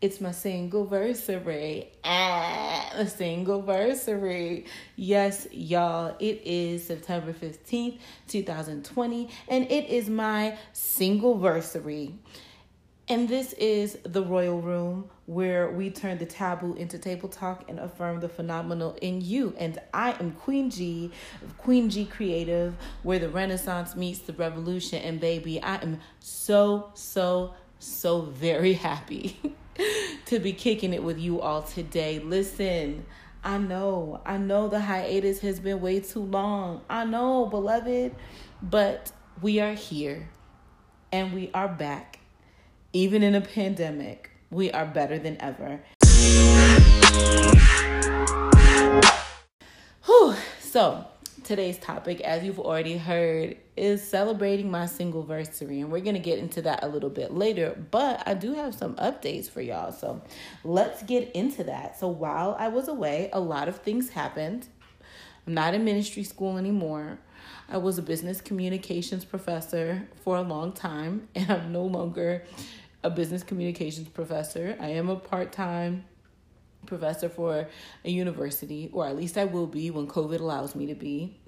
It's my singleversary. Ah, a singleversary. Yes, y'all. It is September 15th, 2020, and it is my singleversary. And this is the Royal Room where we turn the taboo into table talk and affirm the phenomenal in you. And I am Queen G, Queen G Creative, where the Renaissance meets the revolution. And baby, I am so, so, so very happy to be kicking it with you all today. Listen. I know, I know the hiatus has been way too long. I know, beloved, but we are here and we are back even in a pandemic, we are better than ever. Whew. So, today's topic, as you've already heard, is celebrating my singleversary, and we're gonna get into that a little bit later. But I do have some updates for y'all, so let's get into that. So, while I was away, a lot of things happened. I'm not in ministry school anymore. I was a business communications professor for a long time, and I'm no longer a business communications professor. I am a part time professor for a university, or at least I will be when COVID allows me to be.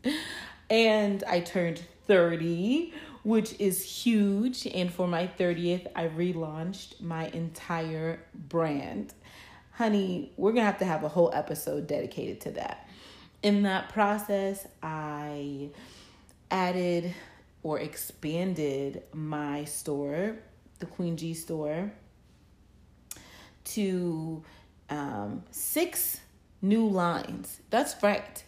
and I turned 30, which is huge. And for my 30th, I relaunched my entire brand. Honey, we're gonna have to have a whole episode dedicated to that. In that process, I added or expanded my store the Queen G store to um, six new lines. That's right.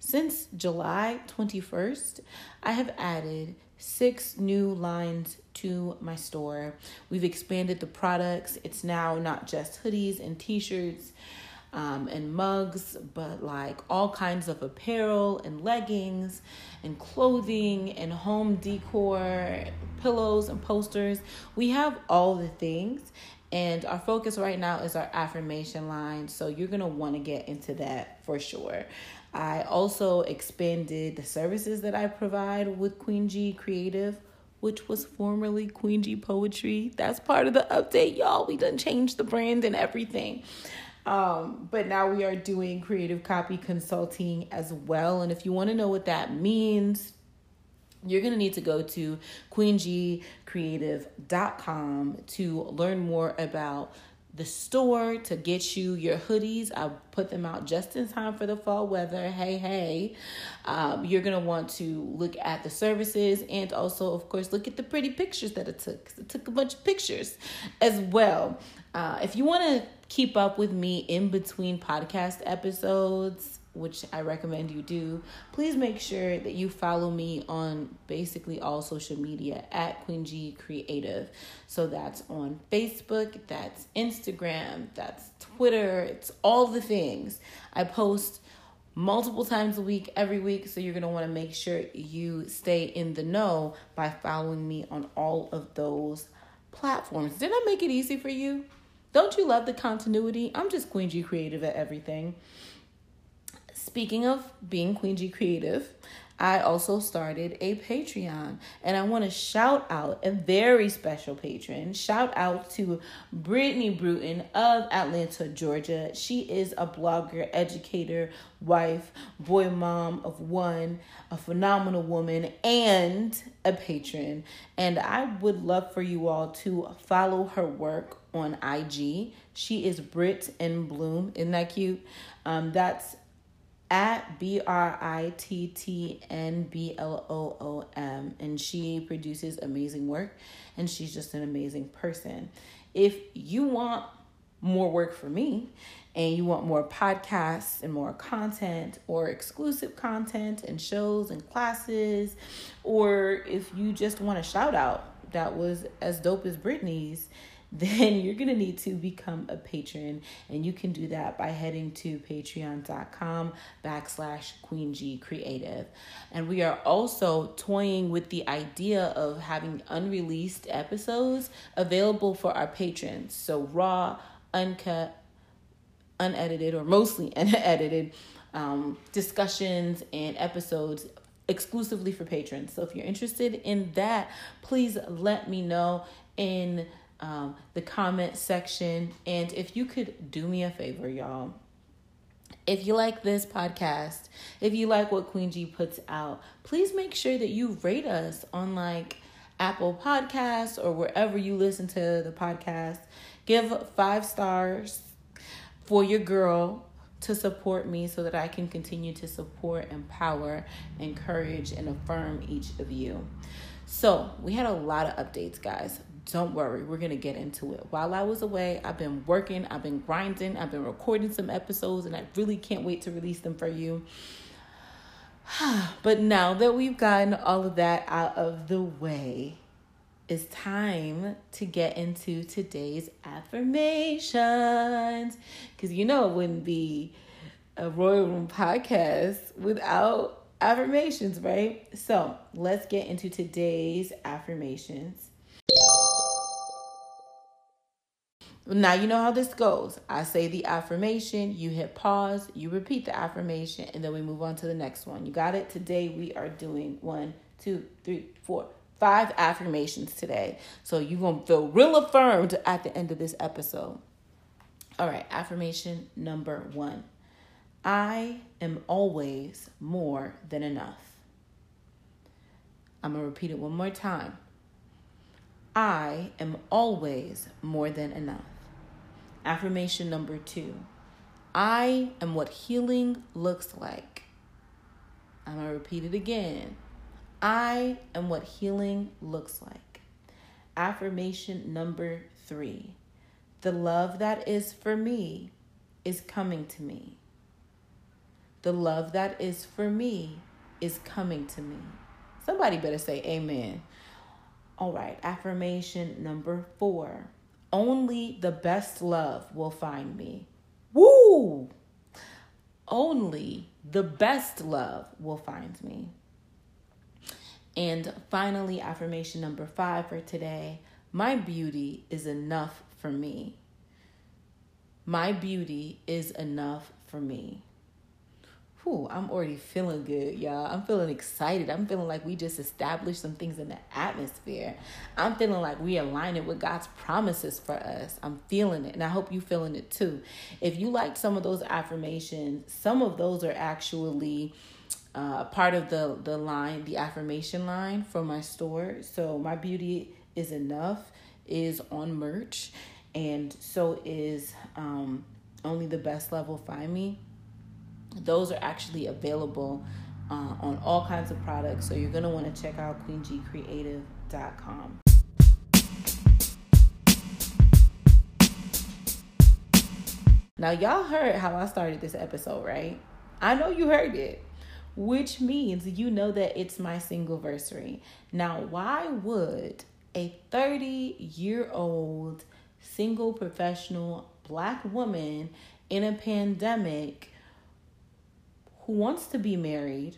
Since July 21st, I have added six new lines to my store. We've expanded the products. It's now not just hoodies and t shirts um, and mugs, but like all kinds of apparel and leggings and clothing and home decor, pillows and posters. We have all the things. And our focus right now is our affirmation line. So you're going to want to get into that for sure. I also expanded the services that I provide with Queen G Creative, which was formerly Queen G Poetry. That's part of the update, y'all. We done changed the brand and everything. Um, but now we are doing creative copy consulting as well. And if you want to know what that means, you're going to need to go to queengcreative.com to learn more about the store to get you your hoodies. I put them out just in time for the fall weather. Hey, hey. Um, you're going to want to look at the services and also, of course, look at the pretty pictures that it took. It took a bunch of pictures as well. Uh, if you want to keep up with me in between podcast episodes, which I recommend you do, please make sure that you follow me on basically all social media at Queen G Creative. So that's on Facebook, that's Instagram, that's Twitter, it's all the things. I post multiple times a week, every week. So you're going to want to make sure you stay in the know by following me on all of those platforms. Did I make it easy for you? Don't you love the continuity? I'm just Queen G Creative at everything. Speaking of being Queen G Creative, I also started a Patreon and I want to shout out a very special patron. Shout out to Brittany Bruton of Atlanta, Georgia. She is a blogger, educator, wife, boy mom of one, a phenomenal woman, and a patron. And I would love for you all to follow her work on IG. She is Brit and Bloom. Isn't that cute? Um, that's at B R I T T N B L O O M. And she produces amazing work and she's just an amazing person. If you want more work for me and you want more podcasts and more content or exclusive content and shows and classes, or if you just want a shout out that was as dope as Brittany's, then you're going to need to become a patron. And you can do that by heading to patreon.com backslash Queen G Creative. And we are also toying with the idea of having unreleased episodes available for our patrons. So raw, uncut, unedited, or mostly unedited um, discussions and episodes exclusively for patrons. So if you're interested in that, please let me know in um, the comment section. And if you could do me a favor, y'all, if you like this podcast, if you like what Queen G puts out, please make sure that you rate us on like Apple Podcasts or wherever you listen to the podcast. Give five stars for your girl to support me so that I can continue to support, empower, encourage, and affirm each of you. So, we had a lot of updates, guys. Don't worry, we're gonna get into it. While I was away, I've been working, I've been grinding, I've been recording some episodes, and I really can't wait to release them for you. but now that we've gotten all of that out of the way, it's time to get into today's affirmations. Because you know, it wouldn't be a Royal Room podcast without affirmations, right? So let's get into today's affirmations. Now, you know how this goes. I say the affirmation, you hit pause, you repeat the affirmation, and then we move on to the next one. You got it? Today we are doing one, two, three, four, five affirmations today. So you're going to feel real affirmed at the end of this episode. All right, affirmation number one I am always more than enough. I'm going to repeat it one more time. I am always more than enough. Affirmation number two I am what healing looks like. I'm going to repeat it again. I am what healing looks like. Affirmation number three the love that is for me is coming to me. The love that is for me is coming to me. Somebody better say amen. All right, affirmation number four only the best love will find me. Woo! Only the best love will find me. And finally, affirmation number five for today my beauty is enough for me. My beauty is enough for me. Whew, I'm already feeling good, y'all. I'm feeling excited. I'm feeling like we just established some things in the atmosphere. I'm feeling like we align it with God's promises for us. I'm feeling it, and I hope you feeling it too. If you like some of those affirmations, some of those are actually uh, part of the the line, the affirmation line for my store. So my beauty is enough is on merch, and so is um, only the best level find me those are actually available uh, on all kinds of products. So you're going to want to check out queengcreative.com. Now, y'all heard how I started this episode, right? I know you heard it, which means you know that it's my single anniversary. Now, why would a 30 year old single professional black woman in a pandemic who wants to be married,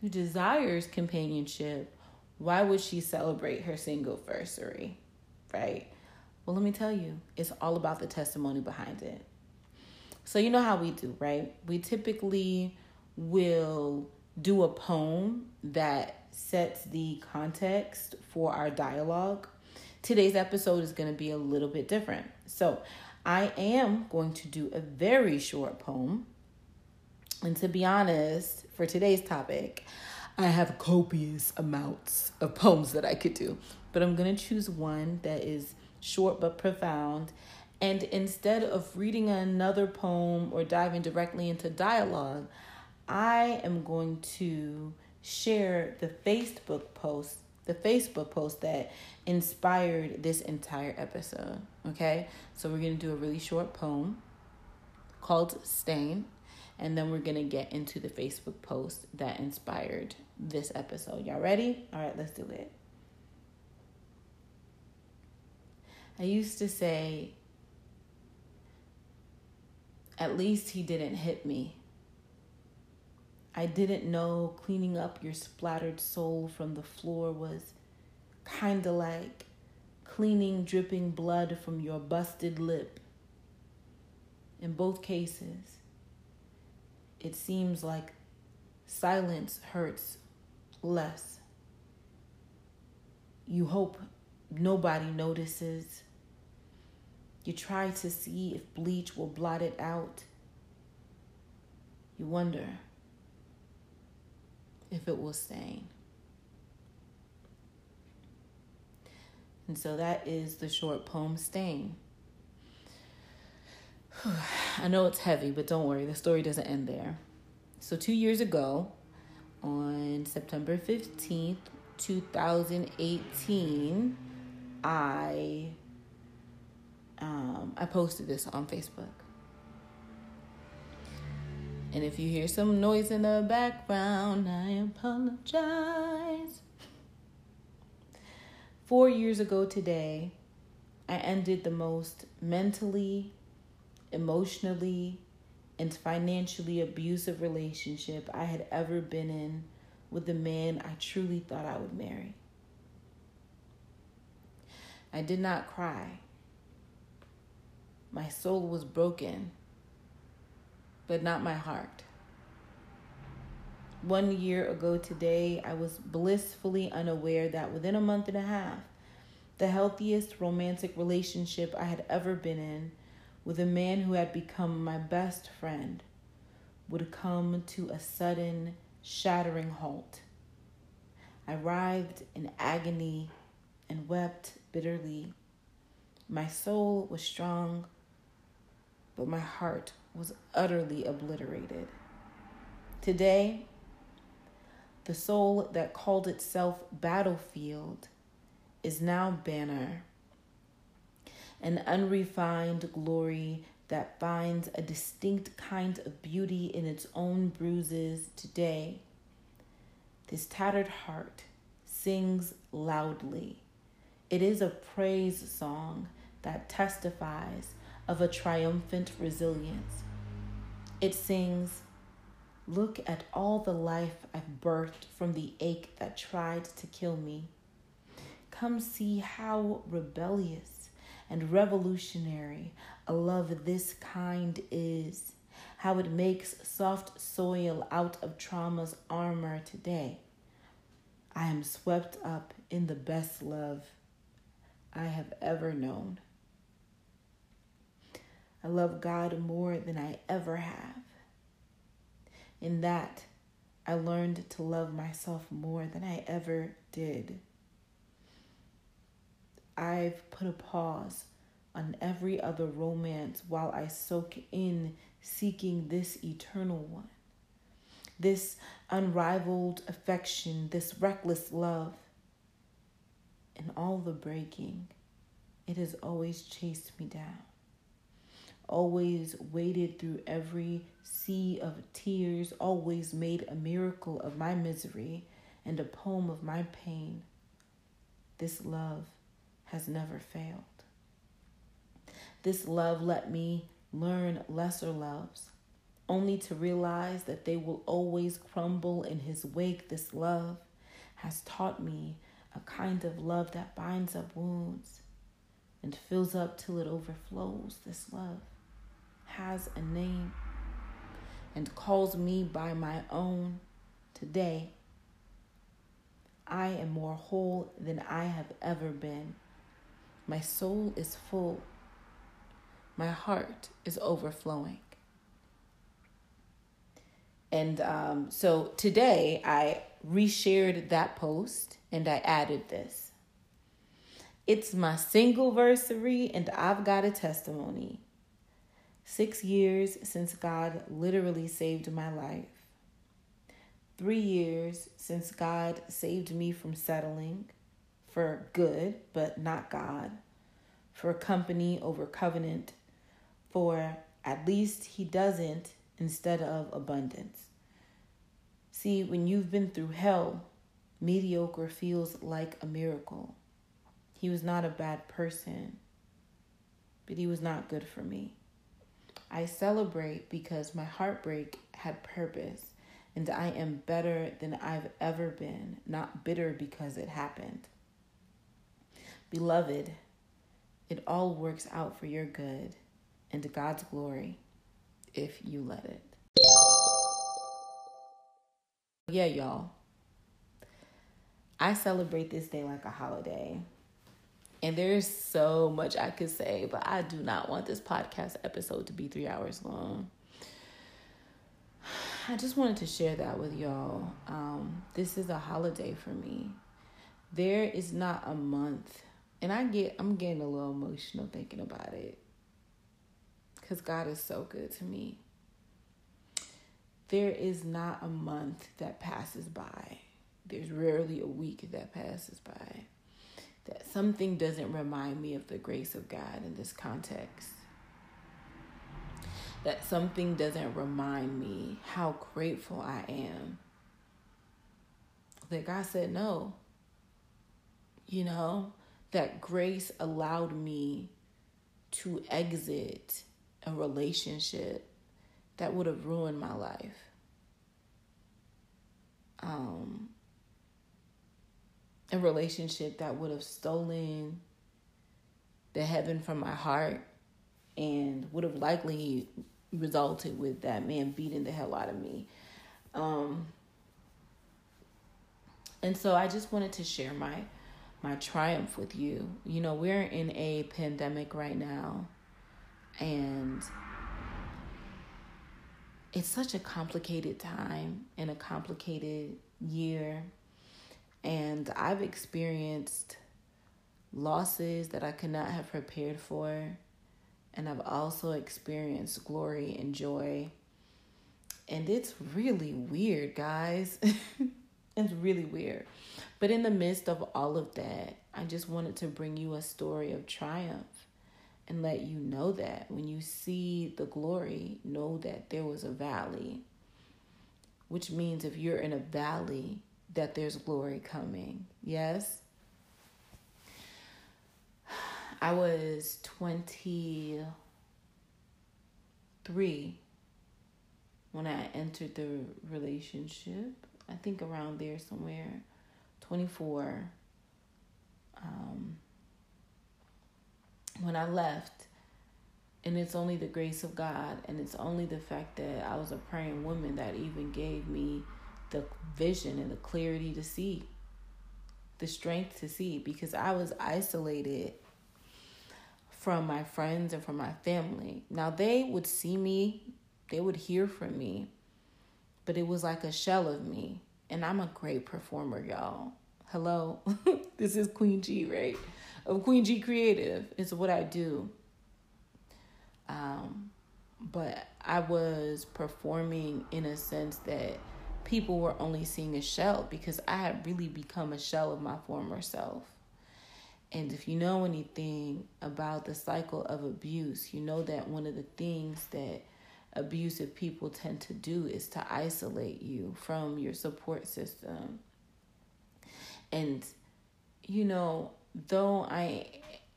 who desires companionship, why would she celebrate her single anniversary? Right? Well, let me tell you, it's all about the testimony behind it. So, you know how we do, right? We typically will do a poem that sets the context for our dialogue. Today's episode is going to be a little bit different. So, I am going to do a very short poem and to be honest, for today's topic, I have copious amounts of poems that I could do, but I'm going to choose one that is short but profound. And instead of reading another poem or diving directly into dialogue, I am going to share the Facebook post, the Facebook post that inspired this entire episode. Okay? So we're going to do a really short poem called Stain and then we're to get into the Facebook post that inspired this episode. Y'all ready? All right, let's do it. I used to say, at least he didn't hit me. I didn't know cleaning up your splattered soul from the floor was kind of like cleaning dripping blood from your busted lip. In both cases, it seems like silence hurts less. You hope nobody notices. You try to see if bleach will blot it out. You wonder if it will stain. And so that is the short poem Stain. I know it's heavy, but don't worry, the story doesn't end there. So, two years ago, on September 15th, 2018, I um, I posted this on Facebook. And if you hear some noise in the background, I apologize. Four years ago today, I ended the most mentally, emotionally, and financially abusive relationship I had ever been in with the man I truly thought I would marry. I did not cry. My soul was broken but not my heart. One year ago today, I was blissfully unaware that within a month and a half, the healthiest romantic relationship I had ever been in with a man who had become my best friend would come to a sudden, shattering halt. I writhed in agony and wept bitterly. My soul was strong, but my heart was utterly obliterated. Today, the soul that called itself battlefield is now banner, an unrefined glory that finds a distinct kind of beauty in its own bruises today. This tattered heart sings loudly. It is a praise song that testifies of a triumphant resilience. It sings, Look at all the life I've birthed from the ache that tried to kill me. Come see how rebellious and revolutionary a love this kind is, how it makes soft soil out of trauma's armor today. I am swept up in the best love I have ever known. I love God more than I ever have. In that, I learned to love myself more than I ever did. I've put a pause on every other romance while I soak in seeking this eternal one. This unrivaled affection, this reckless love. In all the breaking, it has always chased me down always waded through every sea of tears, always made a miracle of my misery and a poem of my pain. This love has never failed. This love let me learn lesser loves, only to realize that they will always crumble in his wake. This love has taught me a kind of love that binds up wounds and fills up till it overflows. This love has a name and calls me by my own today, I am more whole than I have ever been. My soul is full. My heart is overflowing. And um, so today I reshared that post and I added this. It's my singleversary and I've got a testimony. Six years since God literally saved my life. Three years since God saved me from settling for good, but not God, for company over covenant, for at least He doesn't instead of abundance. See, when you've been through hell, mediocre feels like a miracle. He was not a bad person, but he was not good for me. I celebrate because my heartbreak had purpose and I am better than I've ever been, not bitter because it happened. Beloved, it all works out for your good and God's glory if you let it. Yeah, y'all. I celebrate this day like a holiday. And there's so much I could say, but I do not want this podcast episode to be three hours long. I just wanted to share that with y'all. Um, this is a holiday for me. There is not a month, and I get I'm getting a little emotional thinking about it. Cause God is so good to me. There is not a month that passes by. There's rarely a week that passes by that something doesn't remind me of the grace of God in this context. That something doesn't remind me how grateful I am. That God said no. You know, that grace allowed me to exit a relationship that would have ruined my life. Um, a relationship that would have stolen the heaven from my heart and would have likely resulted with that man beating the hell out of me. Um, and so I just wanted to share my my triumph with you. You know, we're in a pandemic right now and it's such a complicated time and a complicated year and I've experienced losses that I could not have prepared for. And I've also experienced glory and joy. And it's really weird, guys. it's really weird. But in the midst of all of that, I just wanted to bring you a story of triumph and let you know that when you see the glory, know that there was a valley. Which means if you're in a valley, that there's glory coming. Yes? I was 23 when I entered the relationship. I think around there somewhere. 24. Um, when I left, and it's only the grace of God, and it's only the fact that I was a praying woman that even gave me the vision and the clarity to see, the strength to see, because I was isolated from my friends and from my family. Now, they would see me, they would hear from me, but it was like a shell of me. And I'm a great performer, y'all. Hello, this is Queen G, right? Of Queen G Creative. It's what I do. Um, but I was performing in a sense that people were only seeing a shell because I had really become a shell of my former self. And if you know anything about the cycle of abuse, you know that one of the things that abusive people tend to do is to isolate you from your support system. And, you know, though I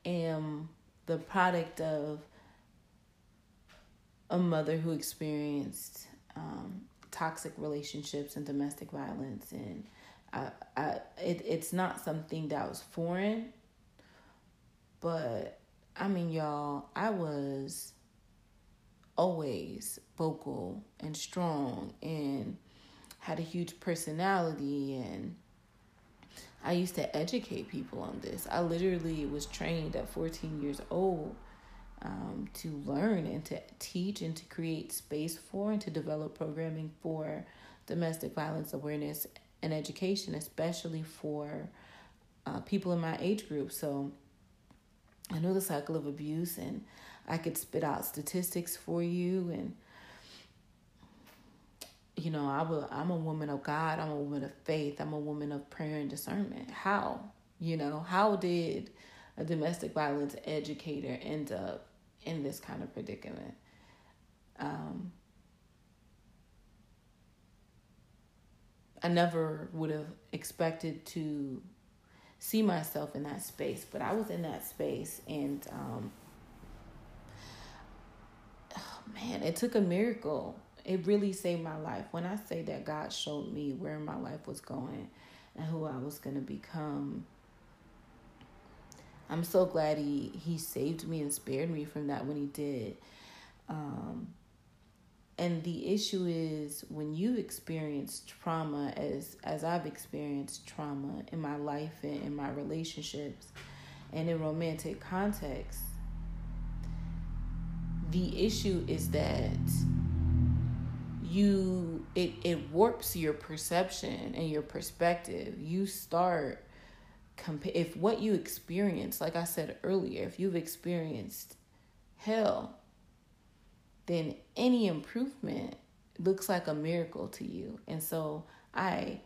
am the product of a mother who experienced um, toxic relationships and domestic violence and I, I it, it's not something that was foreign but I mean y'all I was always vocal and strong and had a huge personality and I used to educate people on this. I literally was trained at 14 years old um, to learn and to teach and to create space for and to develop programming for domestic violence awareness and education, especially for uh, people in my age group. So I know the cycle of abuse, and I could spit out statistics for you. And you know, I will. I'm a woman of God. I'm a woman of faith. I'm a woman of prayer and discernment. How? You know, how did a domestic violence educator end up in this kind of predicament. Um, I never would have expected to see myself in that space, but I was in that space, and um, man, it took a miracle. It really saved my life. When I say that God showed me where my life was going and who I was going to become, I'm so glad he he saved me and spared me from that when he did. Um, and the issue is when you experience trauma as as I've experienced trauma in my life and in my relationships and in romantic context, the issue is that you it it warps your perception and your perspective. You start compa- if what you experience, like I said earlier, if you've experienced hell, then any improvement looks like a miracle to you. And so I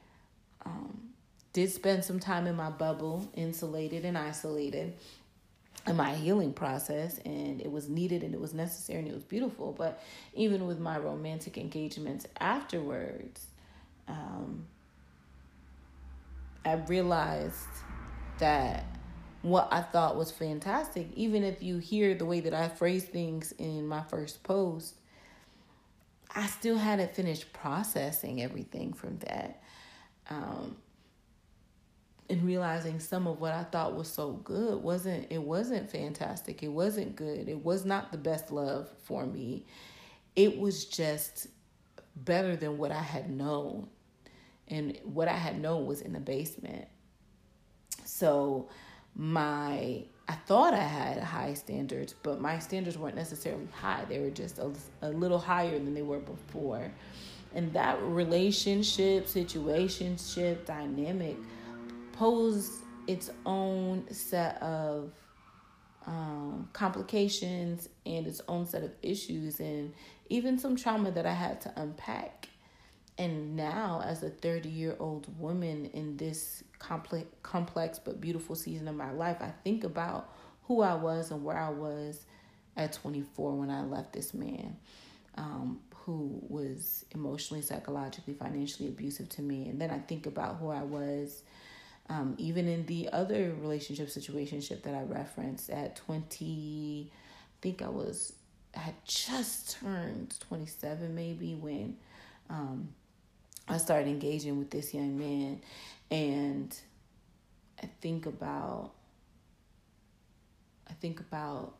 um, did spend some time in my bubble, insulated and isolated in my healing process and it was needed and it was necessary and it was beautiful. But even with my romantic engagements afterwards um, i realized that what i thought was fantastic even if you hear the way that i phrase things in my first post i still hadn't finished processing everything from that. Um, and realizing some of what I thought was so good wasn't it wasn't fantastic. It wasn't good. It was not the best love for me. It was just better than what I had known. And what I had known was in the basement. So my I thought I had high standards, but my standards weren't necessarily high. They were just a, a little higher than they were before. And that relationship, situationship, dynamic pose its own set of um, complications and its own set of issues and even some trauma that I had to unpack. And now, as a 30 year old woman in this complex, complex but beautiful season of my life, I think about who I was and where I was at 24 when I left this man um, who was emotionally, psychologically, financially abusive to me. And then I think about who I was um, even in the other relationship situationship that I referenced at 20, I think I was, I had just turned 27 maybe when um, I started engaging with this young man. And I think about, I think about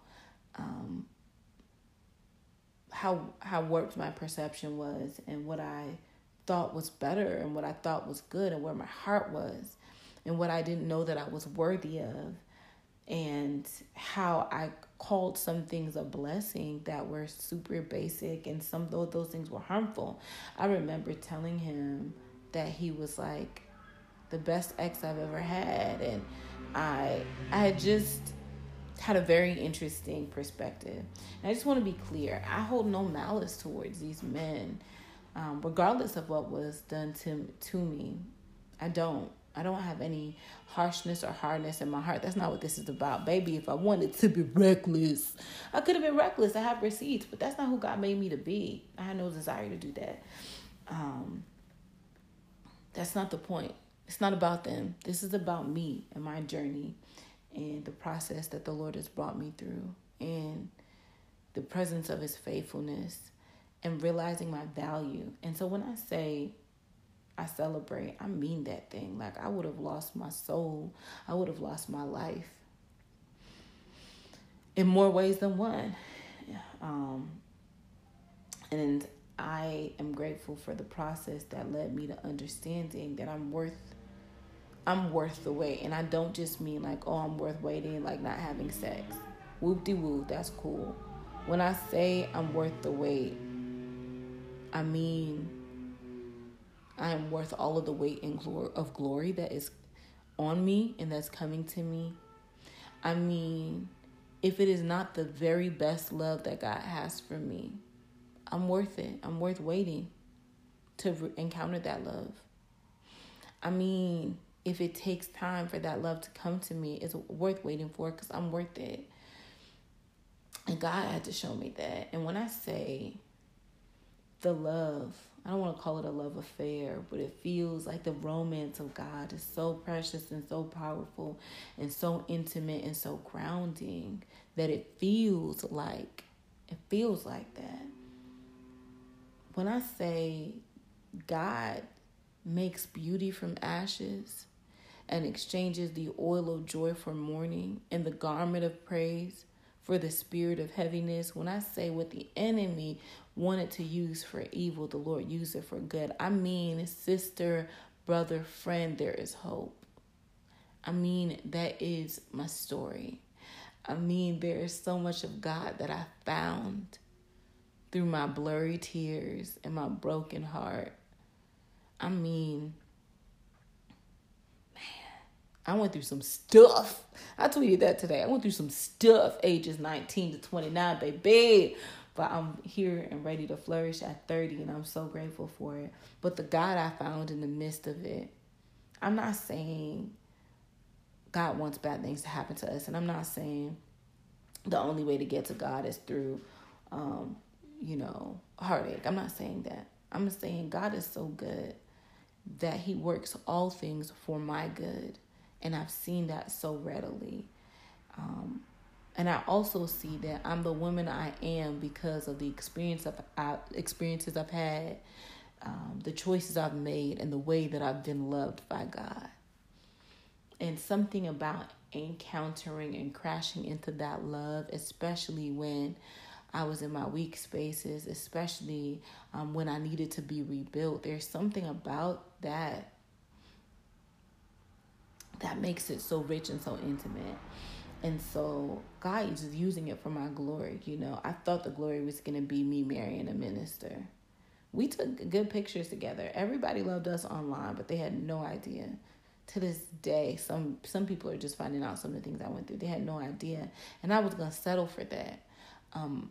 um, how how warped my perception was and what I thought was better and what I thought was good and where my heart was and what I didn't know that I was worthy of, and how I called some things a blessing that were super basic, and some of those things were harmful. I remember telling him that he was like the best ex I've ever had, and I I just had a very interesting perspective. And I just want to be clear: I hold no malice towards these men, um, regardless of what was done to to me. I don't. I don't have any harshness or hardness in my heart. That's not what this is about. Baby, if I wanted to be reckless, I could have been reckless. I have receipts, but that's not who God made me to be. I had no desire to do that. Um, that's not the point. It's not about them. This is about me and my journey and the process that the Lord has brought me through and the presence of his faithfulness and realizing my value. And so when I say I celebrate. I mean that thing. Like I would have lost my soul. I would have lost my life in more ways than one. Um, and I am grateful for the process that led me to understanding that I'm worth I'm worth the wait. And I don't just mean like, oh, I'm worth waiting, like not having sex. Whoop de woo, that's cool. When I say I'm worth the wait, I mean I am worth all of the weight and glory of glory that is on me and that's coming to me. I mean, if it is not the very best love that God has for me, I'm worth it. I'm worth waiting to re- encounter that love. I mean, if it takes time for that love to come to me, it's worth waiting for because I'm worth it. And God had to show me that. And when I say the love I don't want to call it a love affair, but it feels like the romance of God is so precious and so powerful and so intimate and so grounding that it feels like it feels like that. When I say God makes beauty from ashes and exchanges the oil of joy for mourning and the garment of praise for the spirit of heaviness, when I say what the enemy wanted to use for evil, the Lord used it for good. I mean, sister, brother, friend, there is hope. I mean, that is my story. I mean, there is so much of God that I found through my blurry tears and my broken heart. I mean, man, I went through some stuff. I tweeted that today. I went through some stuff ages 19 to 29, baby. But I'm here and ready to flourish at 30, and I'm so grateful for it. But the God I found in the midst of it, I'm not saying God wants bad things to happen to us, and I'm not saying the only way to get to God is through, um, you know, heartache. I'm not saying that. I'm saying God is so good that He works all things for my good and I've seen that so readily. Um, and I also see that I'm the woman I am because of the experience of experiences I've had, um, the choices I've made, and the way that I've been loved by God. And something about encountering and crashing into that love, especially when I was in my weak spaces, especially um, when I needed to be rebuilt. There's something about that that makes it so rich and so intimate. And so God is using it for my glory. You know, I thought the glory was going to be me marrying a minister. We took good pictures together. Everybody loved us online, but they had no idea. To this day, some some people are just finding out some of the things I went through. They had no idea, and I was gonna settle for that. Um,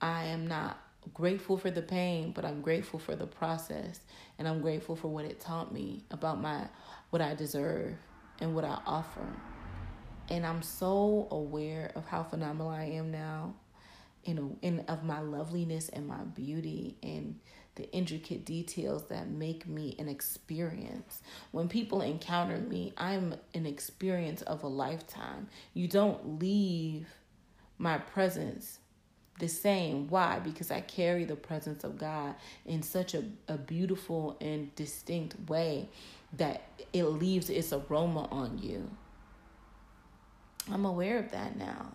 I am not grateful for the pain, but I'm grateful for the process, and I'm grateful for what it taught me about my what I deserve and what I offer. And I'm so aware of how phenomenal I am now, you know, and of my loveliness and my beauty and the intricate details that make me an experience. When people encounter me, I'm an experience of a lifetime. You don't leave my presence the same. Why? Because I carry the presence of God in such a, a beautiful and distinct way that it leaves its aroma on you. I'm aware of that now.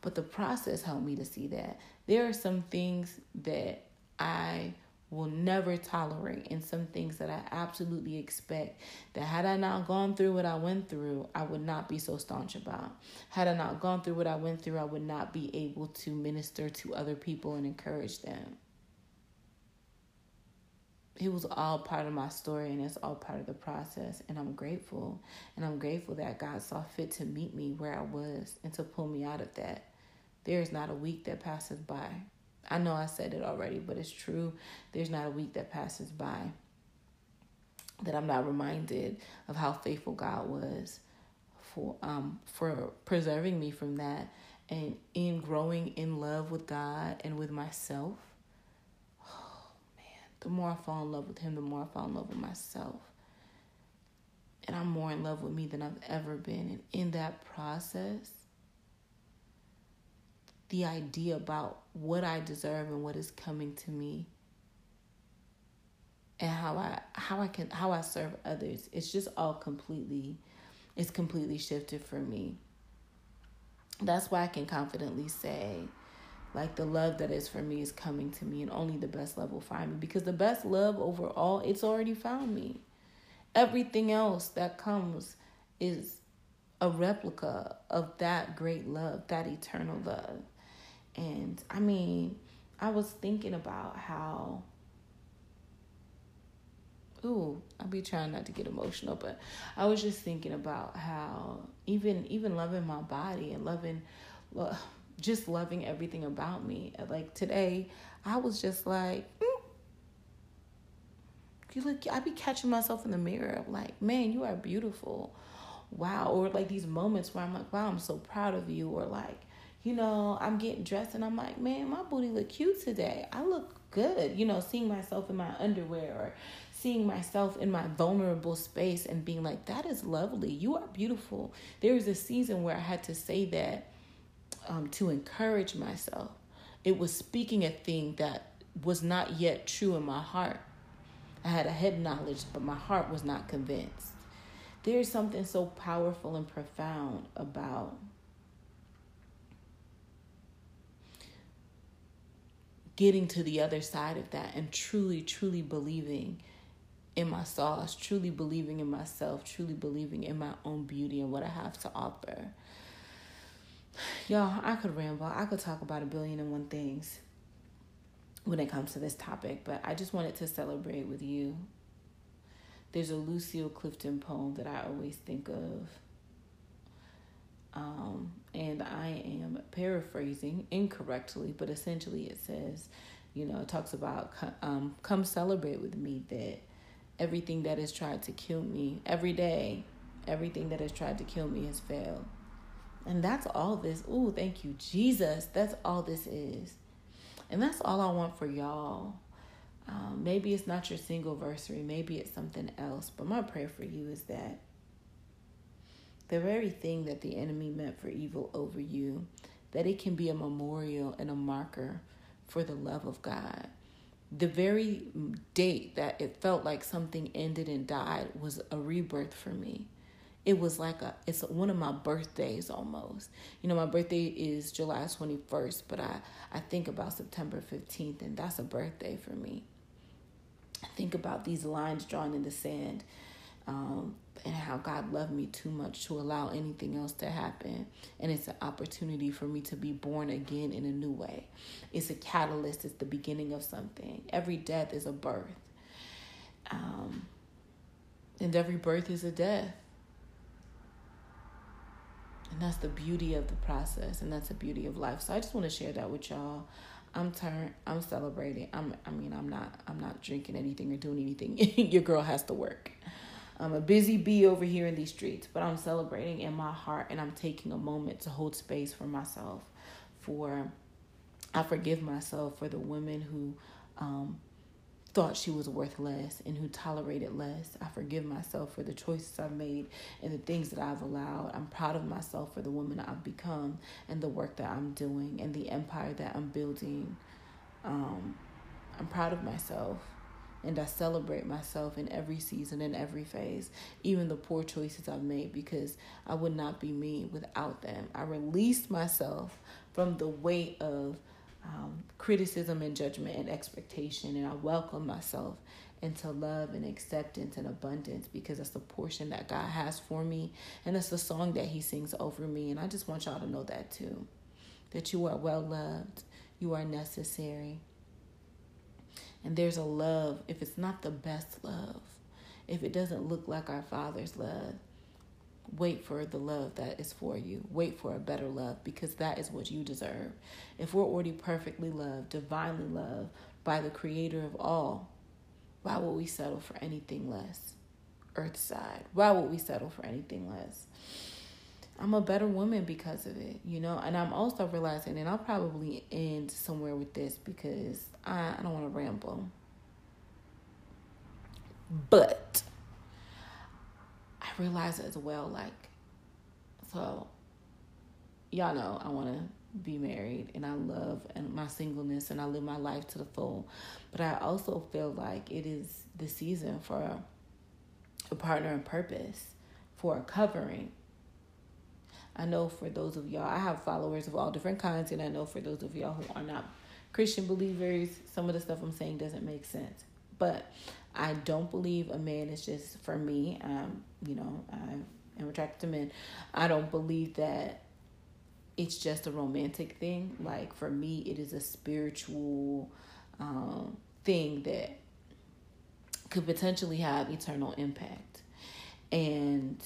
But the process helped me to see that. There are some things that I will never tolerate and some things that I absolutely expect that had I not gone through what I went through, I would not be so staunch about. Had I not gone through what I went through, I would not be able to minister to other people and encourage them it was all part of my story and it's all part of the process and i'm grateful. And i'm grateful that god saw fit to meet me where i was and to pull me out of that. There's not a week that passes by. I know i said it already but it's true. There's not a week that passes by that i'm not reminded of how faithful god was for um for preserving me from that and in growing in love with god and with myself the more I fall in love with him, the more I fall in love with myself. And I'm more in love with me than I've ever been. And in that process, the idea about what I deserve and what is coming to me and how I how I can how I serve others, it's just all completely it's completely shifted for me. That's why I can confidently say like the love that is for me is coming to me and only the best love will find me. Because the best love overall it's already found me. Everything else that comes is a replica of that great love that eternal love. And i mean i was thinking about how ooh i'll be trying not to get emotional but i was just thinking about how even even loving my body and loving well, just loving everything about me. Like today, I was just like, mm. you look. I be catching myself in the mirror, like, man, you are beautiful. Wow. Or like these moments where I'm like, wow, I'm so proud of you. Or like, you know, I'm getting dressed and I'm like, man, my booty look cute today. I look good. You know, seeing myself in my underwear or seeing myself in my vulnerable space and being like, that is lovely. You are beautiful. There was a season where I had to say that um, to encourage myself. It was speaking a thing that was not yet true in my heart. I had a head knowledge, but my heart was not convinced. There's something so powerful and profound about getting to the other side of that and truly, truly believing in my sauce, truly believing in myself, truly believing in my own beauty and what I have to offer. Y'all, I could ramble. I could talk about a billion and one things when it comes to this topic, but I just wanted to celebrate with you. There's a Lucille Clifton poem that I always think of. Um, and I am paraphrasing incorrectly, but essentially it says, you know, it talks about um, come celebrate with me that everything that has tried to kill me every day, everything that has tried to kill me has failed. And that's all this. Ooh, thank you, Jesus. That's all this is. And that's all I want for y'all. Um, maybe it's not your singleversary, maybe it's something else. But my prayer for you is that the very thing that the enemy meant for evil over you, that it can be a memorial and a marker for the love of God. The very date that it felt like something ended and died was a rebirth for me. It was like a it's one of my birthdays almost. You know, my birthday is July 21st, but I I think about September 15th and that's a birthday for me. I think about these lines drawn in the sand um, and how God loved me too much to allow anything else to happen. And it's an opportunity for me to be born again in a new way. It's a catalyst, it's the beginning of something. Every death is a birth. Um, and every birth is a death. And that's the beauty of the process and that's the beauty of life. So I just want to share that with y'all. I'm turned I'm celebrating. I'm I mean I'm not I'm not drinking anything or doing anything. Your girl has to work. I'm a busy bee over here in these streets, but I'm celebrating in my heart and I'm taking a moment to hold space for myself. For I forgive myself for the women who um, thought she was worth less and who tolerated less. I forgive myself for the choices I've made and the things that I've allowed. I'm proud of myself for the woman I've become and the work that I'm doing and the empire that I'm building. Um, I'm proud of myself and I celebrate myself in every season and every phase, even the poor choices I've made, because I would not be me without them. I released myself from the weight of um, criticism and judgment and expectation, and I welcome myself into love and acceptance and abundance because that's the portion that God has for me, and it's the song that He sings over me. And I just want y'all to know that too that you are well loved, you are necessary. And there's a love, if it's not the best love, if it doesn't look like our Father's love, wait for the love that is for you. Wait for a better love because that is what you deserve. If we're already perfectly loved, divinely loved by the Creator of all, why would we settle for anything less? Earthside. Why would we settle for anything less? I'm a better woman because of it, you know. And I'm also realizing, and I'll probably end somewhere with this because I, I don't want to ramble. But I realize as well, like, so y'all know I want to be married and I love and my singleness and I live my life to the full. But I also feel like it is the season for a partner and purpose, for a covering I know for those of y'all, I have followers of all different kinds, and I know for those of y'all who are not Christian believers, some of the stuff I'm saying doesn't make sense. But I don't believe a man is just for me. Um, you know, I am attracted to men. I don't believe that it's just a romantic thing. Like for me, it is a spiritual um, thing that could potentially have eternal impact. And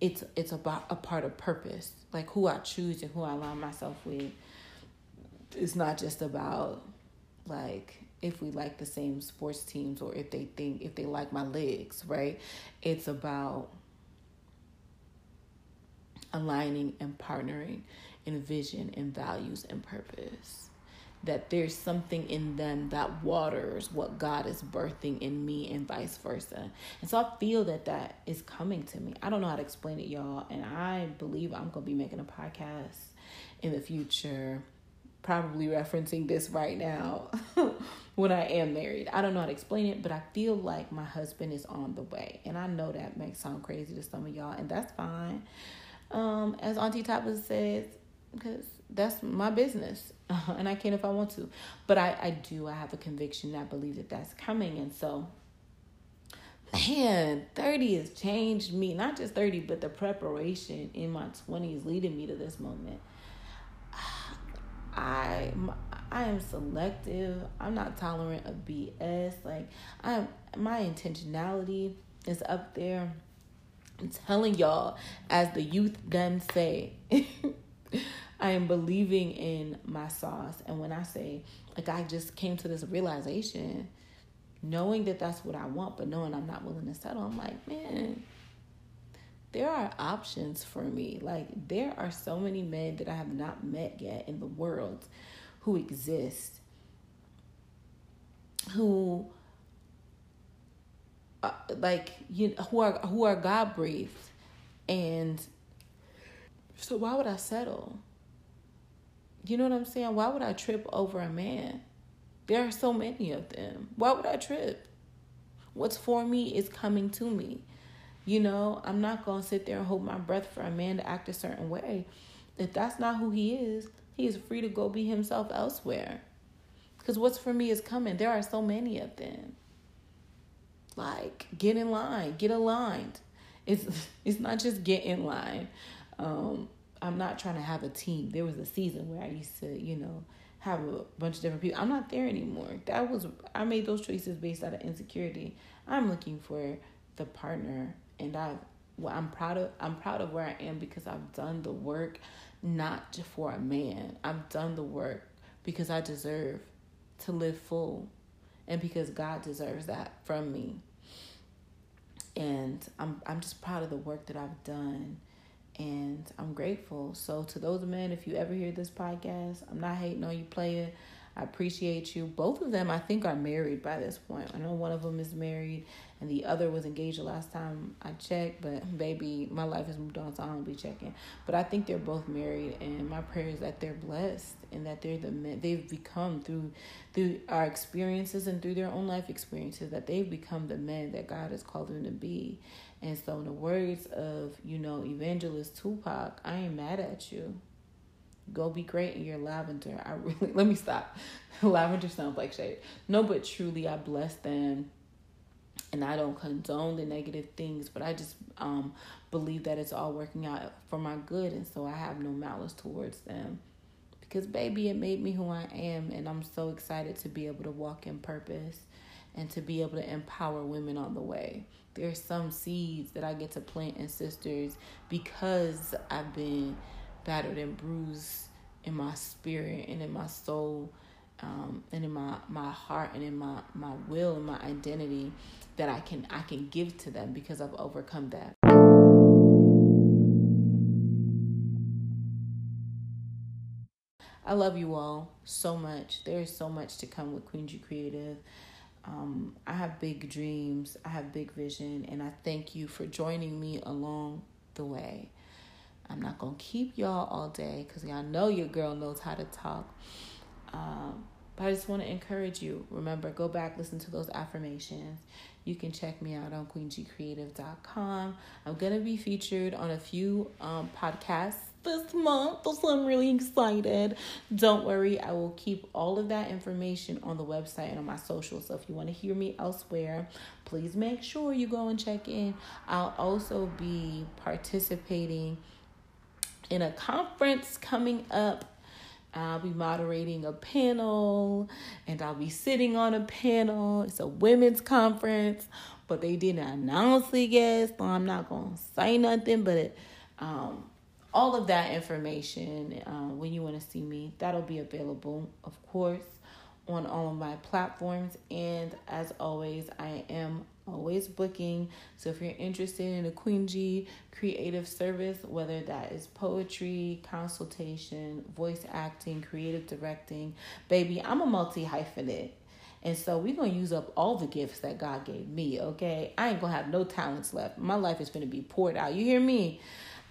it's it's about a part of purpose. Like who I choose and who I align myself with. It's not just about like if we like the same sports teams or if they think if they like my legs, right? It's about aligning and partnering in vision and values and purpose that there's something in them that waters what God is birthing in me and vice versa. And so I feel that that is coming to me. I don't know how to explain it, y'all. And I believe I'm going to be making a podcast in the future, probably referencing this right now when I am married. I don't know how to explain it, but I feel like my husband is on the way. And I know that makes sound crazy to some of y'all, and that's fine. Um, as Auntie Tapa says, because that's my business and I can if I want to. But I, I do, I have a conviction, I believe that that's coming. And so man, 30 has changed me. Not just 30, but the preparation in my 20s leading me to this moment. I I am selective. I'm not tolerant of BS. Like I'm my intentionality is up there. I'm telling y'all, as the youth them say, I am believing in my sauce. And when I say, like, I just came to this realization, knowing that that's what I want, but knowing I'm not willing to settle, I'm like, man, there are options for me. Like, there are so many men that I have not met yet in the world who exist, who uh, like you who are who are God breathed, and so why would I settle? You know what I'm saying? Why would I trip over a man? There are so many of them. Why would I trip? What's for me is coming to me. You know, I'm not going to sit there and hold my breath for a man to act a certain way. If that's not who he is, he is free to go be himself elsewhere. Because what's for me is coming. There are so many of them. Like, get in line, get aligned. It's it's not just get in line. Um, I'm not trying to have a team. There was a season where I used to, you know, have a bunch of different people. I'm not there anymore. That was I made those choices based out of insecurity. I'm looking for the partner and I've well, I'm proud of I'm proud of where I am because I've done the work not just for a man. I've done the work because I deserve to live full and because God deserves that from me. And I'm I'm just proud of the work that I've done and I'm grateful. So to those men, if you ever hear this podcast, I'm not hating on you player. I appreciate you. Both of them, I think, are married by this point. I know one of them is married, and the other was engaged the last time I checked. But baby, my life has moved on, so I don't be checking. But I think they're both married, and my prayer is that they're blessed and that they're the men they've become through through our experiences and through their own life experiences that they've become the men that God has called them to be. And so, in the words of you know evangelist Tupac, I ain't mad at you. Go be great in your lavender. I really let me stop. lavender sounds like shade. No, but truly I bless them and I don't condone the negative things, but I just um believe that it's all working out for my good and so I have no malice towards them. Because baby, it made me who I am and I'm so excited to be able to walk in purpose and to be able to empower women on the way. There's some seeds that I get to plant in sisters because I've been battered and bruised in my spirit and in my soul um, and in my, my heart and in my, my will and my identity that I can I can give to them because I've overcome that. I love you all so much. There is so much to come with Queen G Creative. Um, I have big dreams, I have big vision, and I thank you for joining me along the way. I'm not gonna keep y'all all day because y'all know your girl knows how to talk. Um, but I just want to encourage you. Remember, go back, listen to those affirmations. You can check me out on queengcreative.com. I'm going to be featured on a few um, podcasts this month, so I'm really excited. Don't worry, I will keep all of that information on the website and on my social. So if you want to hear me elsewhere, please make sure you go and check in. I'll also be participating in a conference coming up. I'll be moderating a panel and I'll be sitting on a panel. It's a women's conference, but they didn't announce it yet, so I'm not going to say nothing. But um, all of that information, uh, when you want to see me, that'll be available, of course, on all of my platforms. And as always, I am always booking. So if you're interested in a Queen G creative service, whether that is poetry, consultation, voice acting, creative directing, baby, I'm a multi hyphenate. And so we're gonna use up all the gifts that God gave me, okay? I ain't gonna have no talents left. My life is gonna be poured out. You hear me?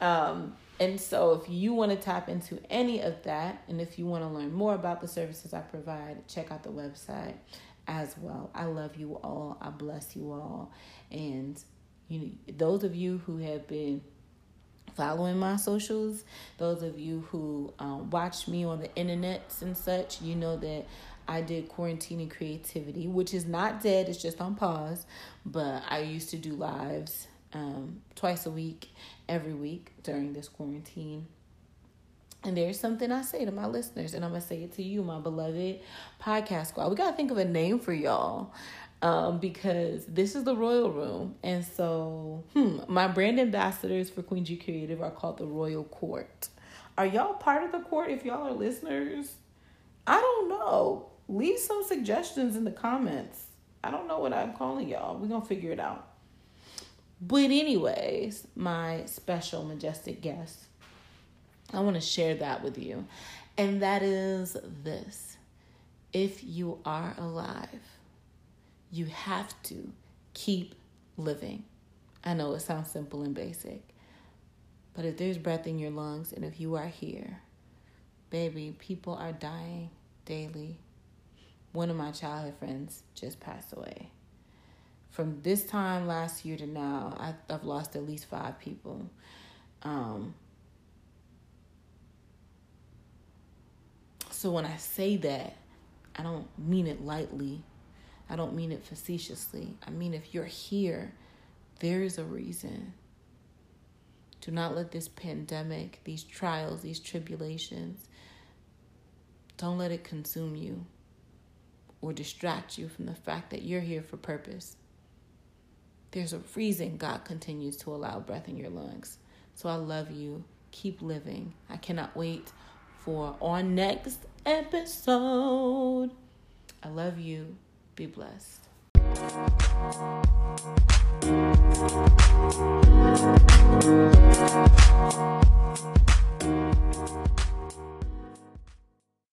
Um, and so if you want to tap into any of that, and if you want to learn more about the services I provide, check out the website as well. I love you all. I bless you all. And you know, those of you who have been following my socials, those of you who um, watch me on the internet and such, you know that I did quarantine and creativity, which is not dead, it's just on pause. But I used to do lives um, twice a week, every week during this quarantine. And there's something I say to my listeners, and I'm gonna say it to you, my beloved podcast squad. We gotta think of a name for y'all. Um, because this is the Royal Room. And so, hmm, my brand ambassadors for Queen G Creative are called the Royal Court. Are y'all part of the court if y'all are listeners? I don't know. Leave some suggestions in the comments. I don't know what I'm calling y'all. We're to figure it out. But, anyways, my special, majestic guest, I want to share that with you. And that is this if you are alive, you have to keep living. I know it sounds simple and basic, but if there's breath in your lungs and if you are here, baby, people are dying daily. One of my childhood friends just passed away. From this time last year to now, I've lost at least five people. Um, so when I say that, I don't mean it lightly. I don't mean it facetiously. I mean, if you're here, there is a reason. Do not let this pandemic, these trials, these tribulations, don't let it consume you or distract you from the fact that you're here for purpose. There's a reason God continues to allow breath in your lungs. So I love you. Keep living. I cannot wait for our next episode. I love you. Be blessed.